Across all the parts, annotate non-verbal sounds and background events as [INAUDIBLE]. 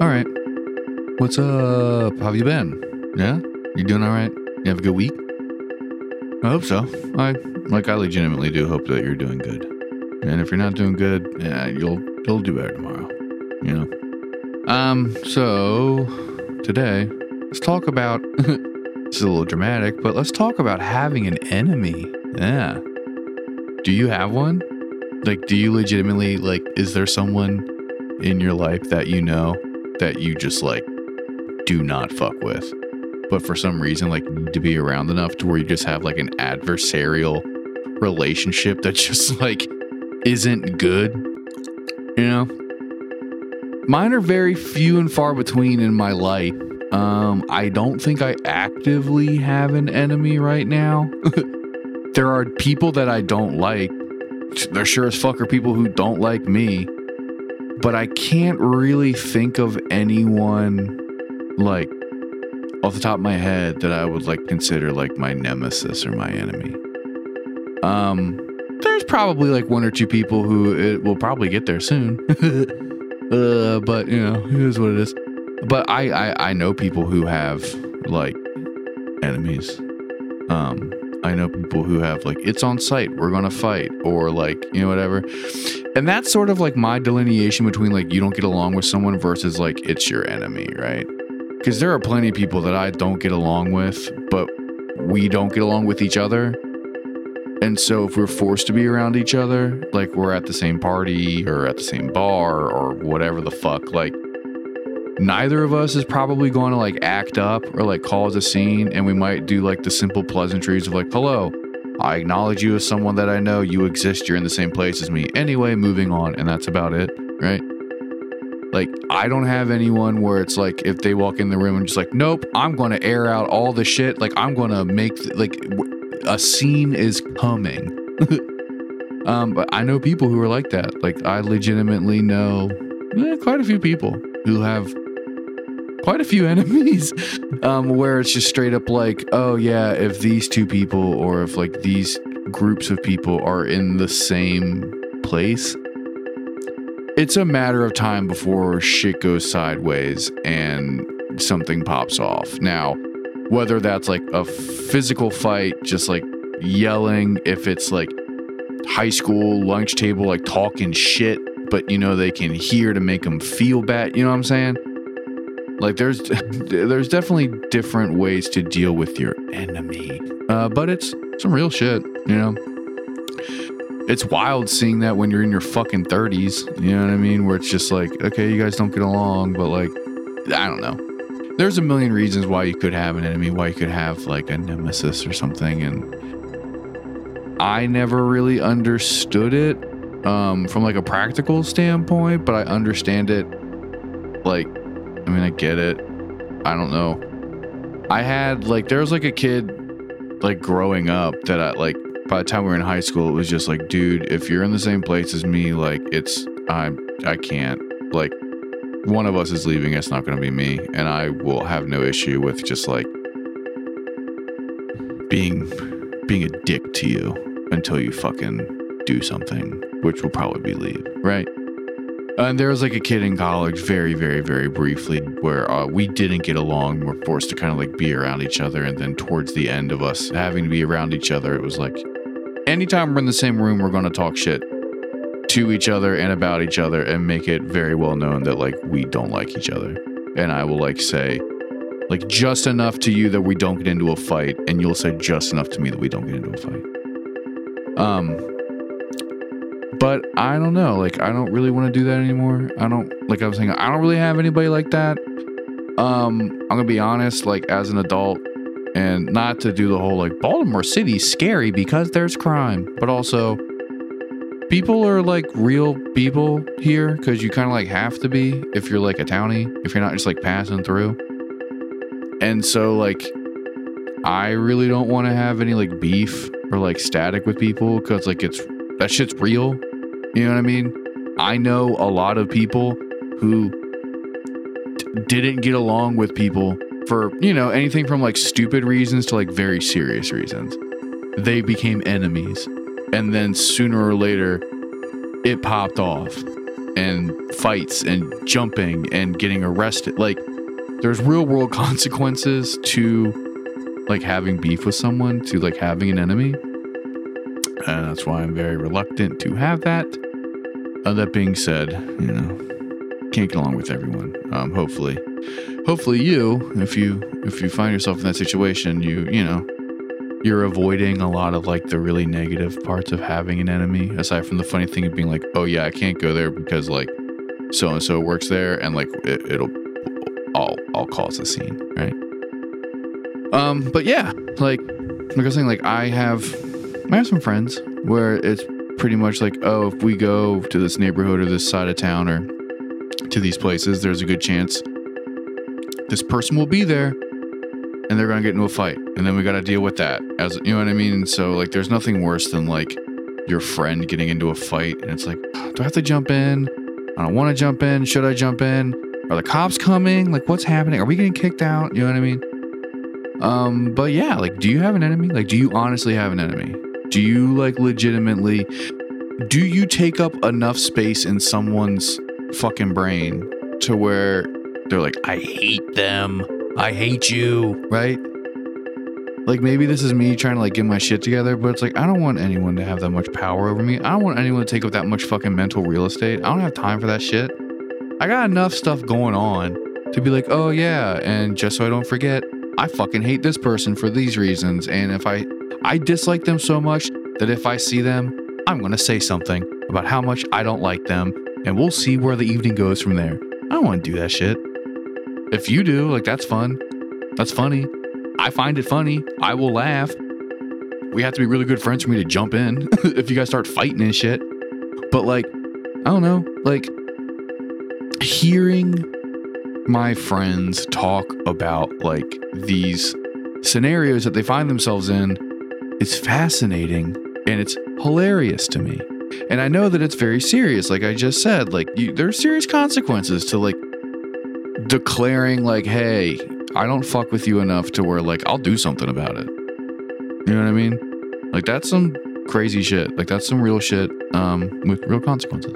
All right. What's up? How have you been? Yeah? You doing all right? You have a good week? I hope so. I like I legitimately do hope that you're doing good. And if you're not doing good, yeah, you'll you'll do better tomorrow. You know. Um, so today, let's talk about [LAUGHS] it's a little dramatic, but let's talk about having an enemy. Yeah. Do you have one? Like do you legitimately like is there someone in your life that you know that you just like do not fuck with? But for some reason like need to be around enough to where you just have like an adversarial relationship that [LAUGHS] just like isn't good. You know? Mine are very few and far between in my life. Um, I don't think I actively have an enemy right now. [LAUGHS] there are people that I don't like. There sure as fuck are people who don't like me. But I can't really think of anyone like off the top of my head that I would like consider like my nemesis or my enemy. Um, there's probably like one or two people who it will probably get there soon. [LAUGHS] uh, but you know, it is what it is. But I, I I know people who have like enemies. Um, I know people who have like it's on site, we're gonna fight, or like you know whatever. And that's sort of like my delineation between like you don't get along with someone versus like it's your enemy, right? Because there are plenty of people that I don't get along with, but we don't get along with each other. And so if we're forced to be around each other, like we're at the same party or at the same bar or whatever the fuck, like neither of us is probably going to like act up or like cause a scene and we might do like the simple pleasantries of like hello i acknowledge you as someone that i know. You exist. You're in the same place as me. Anyway moving on and that's about it right? Like i don't have anyone where it's like if they walk in the room and just like nope i'm going to air out all the shit. Like i'm going to make th- like w- a scene is coming. [LAUGHS] Um but i know people who are like that. Like i legitimately know eh, quite a few people who have quite a few enemies. Um, where it's just straight up like oh yeah if these two people or if like these groups of people are in the same place it's a matter of time before shit goes sideways and something pops off. Now whether that's like a physical fight just like yelling if it's like high school lunch table like talking shit but you know they can hear to make them feel bad you know what i'm saying like there's [LAUGHS] there's definitely different ways to deal with your enemy. Uh, but it's some real shit, you know. It's wild seeing that when you're in your fucking 30s, you know what I mean? Where it's just like, okay, you guys don't get along, but like I don't know. There's a million reasons why you could have an enemy, why you could have like a nemesis or something and I never really understood it um, from like a practical standpoint, but I understand it like I mean, I get it. I don't know. I had like there was like a kid like growing up that I like by the time we were in high school, it was just like, dude, if you're in the same place as me, like it's I'm I can't like one of us is leaving, it's not gonna be me. And I will have no issue with just like being being a dick to you until you fucking do something, which will probably be leave, right? And there was like a kid in college, very, very, very briefly, where uh, we didn't get along. We're forced to kind of like be around each other. And then towards the end of us having to be around each other, it was like, anytime we're in the same room, we're going to talk shit to each other and about each other and make it very well known that like we don't like each other. And I will like say, like just enough to you that we don't get into a fight, and you'll say just enough to me that we don't get into a fight. Um, but I don't know. Like, I don't really want to do that anymore. I don't, like I was saying, I don't really have anybody like that. Um, I'm gonna be honest, like as an adult, and not to do the whole like Baltimore City's scary because there's crime, but also people are like real people here because you kind of like have to be if you're like a townie, if you're not just like passing through. And so, like, I really don't want to have any like beef or like static with people because like it's that shit's real. You know what I mean? I know a lot of people who d- didn't get along with people for, you know, anything from like stupid reasons to like very serious reasons. They became enemies. And then sooner or later, it popped off. and fights and jumping and getting arrested. Like there's real world [LAUGHS] consequences to like having beef with someone, to like having an enemy. And that's why I'm very reluctant to have that. Uh, that being said, you know, can't get along with everyone. Um, hopefully, hopefully you, if you if you find yourself in that situation, you you know, you're avoiding a lot of like the really negative parts of having an enemy. Aside from the funny thing of being like, oh yeah, I can't go there because like so and so works there, and like it, it'll all all cause a scene, right? Um, but yeah, like like I was saying, like I have I have some friends where it's pretty much like, oh, if we go to this neighborhood or this side of town or to these places, there's a good chance this person will be there and they're gonna get into a fight. And then we gotta deal with that. As you know what I mean? So like there's nothing worse than like your friend getting into a fight and it's like, do I have to jump in? I don't wanna jump in. Should I jump in? Are the cops coming? Like what's happening? Are we getting kicked out? You know what I mean? Um, but yeah, like do you have an enemy? Like do you honestly have an enemy? Do you like legitimately do you take up enough space in someone's fucking brain to where they're like, I hate them. I hate you, right? Like maybe this is me trying to like get my shit together, but it's like I don't want anyone to have that much power over me. I don't want anyone to take up that much fucking mental real estate. I don't have time for that shit. I got enough stuff going on to be like, oh yeah, and just so I don't forget, I fucking hate this person for these reasons. And if I I dislike them so much that if I see them, I'm gonna say something about how much I don't like them, and we'll see where the evening goes from there. I don't want to do that shit. If you do, like that's fun. That's funny. I find it funny. I will laugh. We have to be really good friends for me to jump in [LAUGHS] if you guys start fighting and shit. But like, I don't know, like hearing my friends talk about like these scenarios that they find themselves in is fascinating and it's hilarious to me. And I know that it's very serious like I just said, like you, there's serious consequences to like declaring like, "Hey, I don't fuck with you enough to where like I'll do something about it." You know what I mean? Like that's some crazy shit. Like that's some real shit um with real consequences.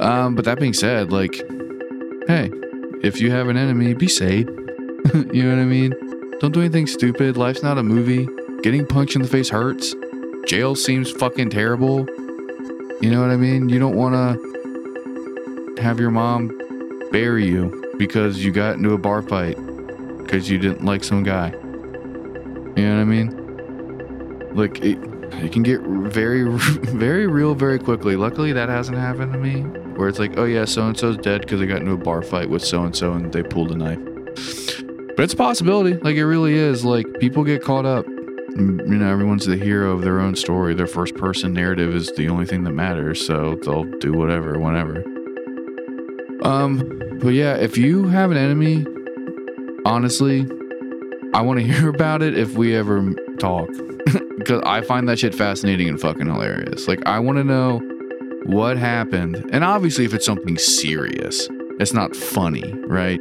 Um but that being said, like hey, if you have an enemy, be safe. [LAUGHS] you know what I mean? Don't do anything stupid. Life's not a movie. Getting punched in the face hurts. Jail seems fucking terrible. You know what I mean? You don't want to have your mom bury you because you got into a bar fight because you didn't like some guy. You know what I mean? Like it, it can get very, [LAUGHS] very real very quickly. Luckily, that hasn't happened to me. Where it's like, oh yeah, so and so's dead because they got into a bar fight with so and so and they pulled a knife. But it's a possibility. Like it really is. Like people get caught up. You know, everyone's the hero of their own story. Their first person narrative is the only thing that matters. So they'll do whatever, whenever. Um, but yeah, if you have an enemy, honestly, I want to [LAUGHS] hear about it if we ever talk. [LAUGHS] Because I find that shit fascinating and fucking hilarious. Like, I want to know what happened. And obviously, if it's something serious, it's not funny, right?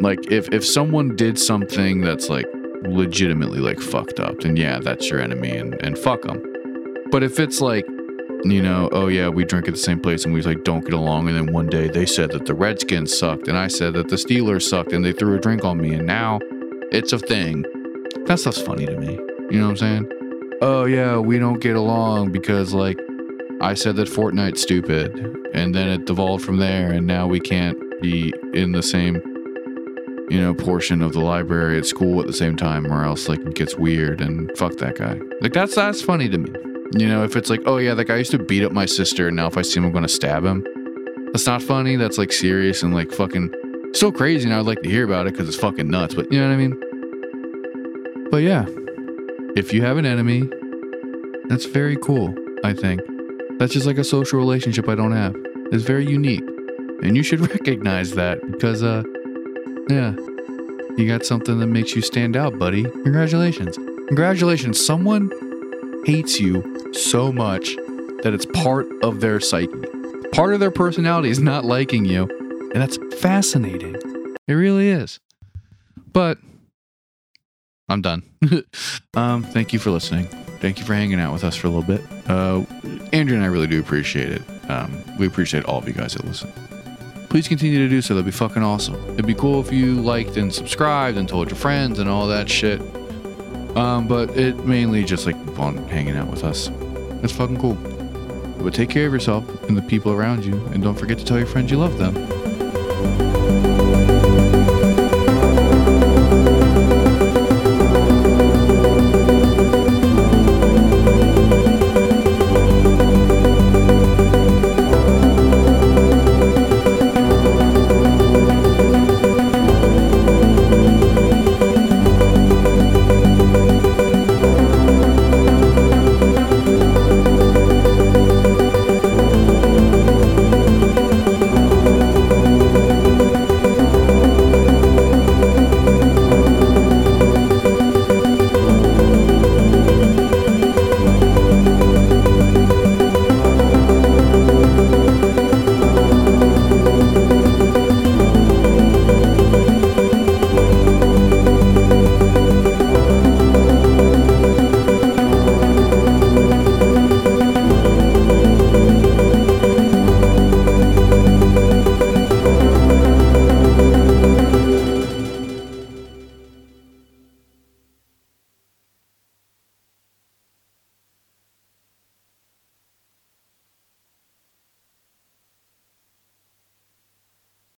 Like, if, if someone did something that's like legitimately like fucked up, then yeah, that's your enemy and, and fuck them. But if it's like, you know, oh yeah, we drink at the same place and we like don't get along. And then one day they said that the Redskins sucked, and I said that the Steelers sucked, and they threw a drink on me, and now it's a thing. That stuff's funny to me. You know what I'm saying? Oh yeah, we don't get along because like I said that Fortnite's stupid, and then it devolved from there, and now we can't be in the same you know portion of the library at school at the same time, or else like it gets weird. And fuck that guy. Like that's that's funny to me. You know, if it's like, oh yeah, that guy used to beat up my sister, and now if I see him, I'm gonna stab him. That's not funny. That's like serious and like fucking still crazy, and I'd like to hear about it because it's fucking nuts. But you know what I mean? But yeah, if you have an enemy, that's very cool. I think that's just like a social relationship I don't have. It's very unique, and you should [LAUGHS] recognize that because, uh, yeah, you got something that makes you stand out, buddy. Congratulations. Congratulations. Someone hates you so much that it's part of their psyche. Part of their personality is not liking you. And that's fascinating. It really is. But I'm done. [LAUGHS] um, thank you for listening. thank you for hanging out with us for a little bit. Uh, Andrew and I really do appreciate it. Um, we appreciate all of you guys that listen. Please continue to do so. That'd be fucking awesome. It'd be cool if you liked and subscribed and told your friends and all that shit. Um, but it mainly just like fun hanging out with us. That's fucking cool. But take care of yourself and the people around you, and don't forget to tell your friends you love them.